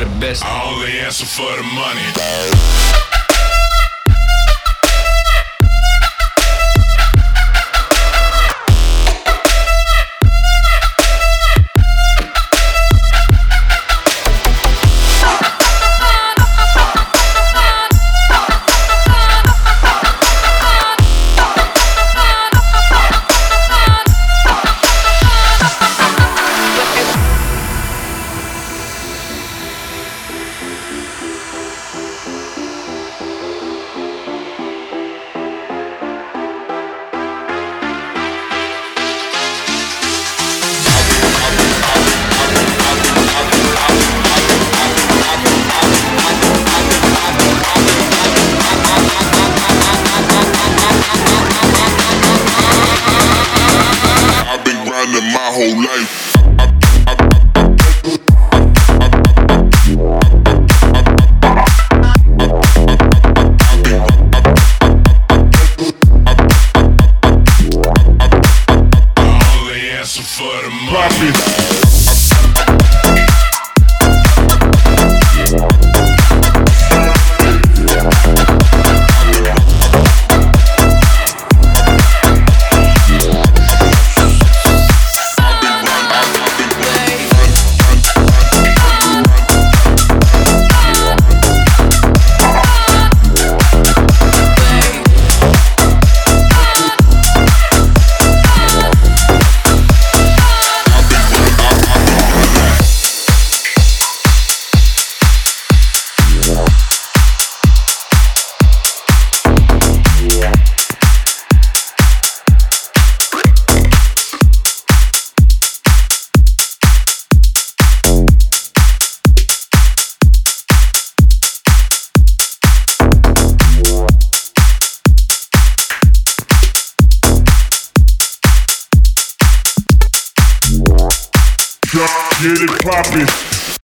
the best. I only answer for the money. grinding my whole life. Profit. get it poppin'.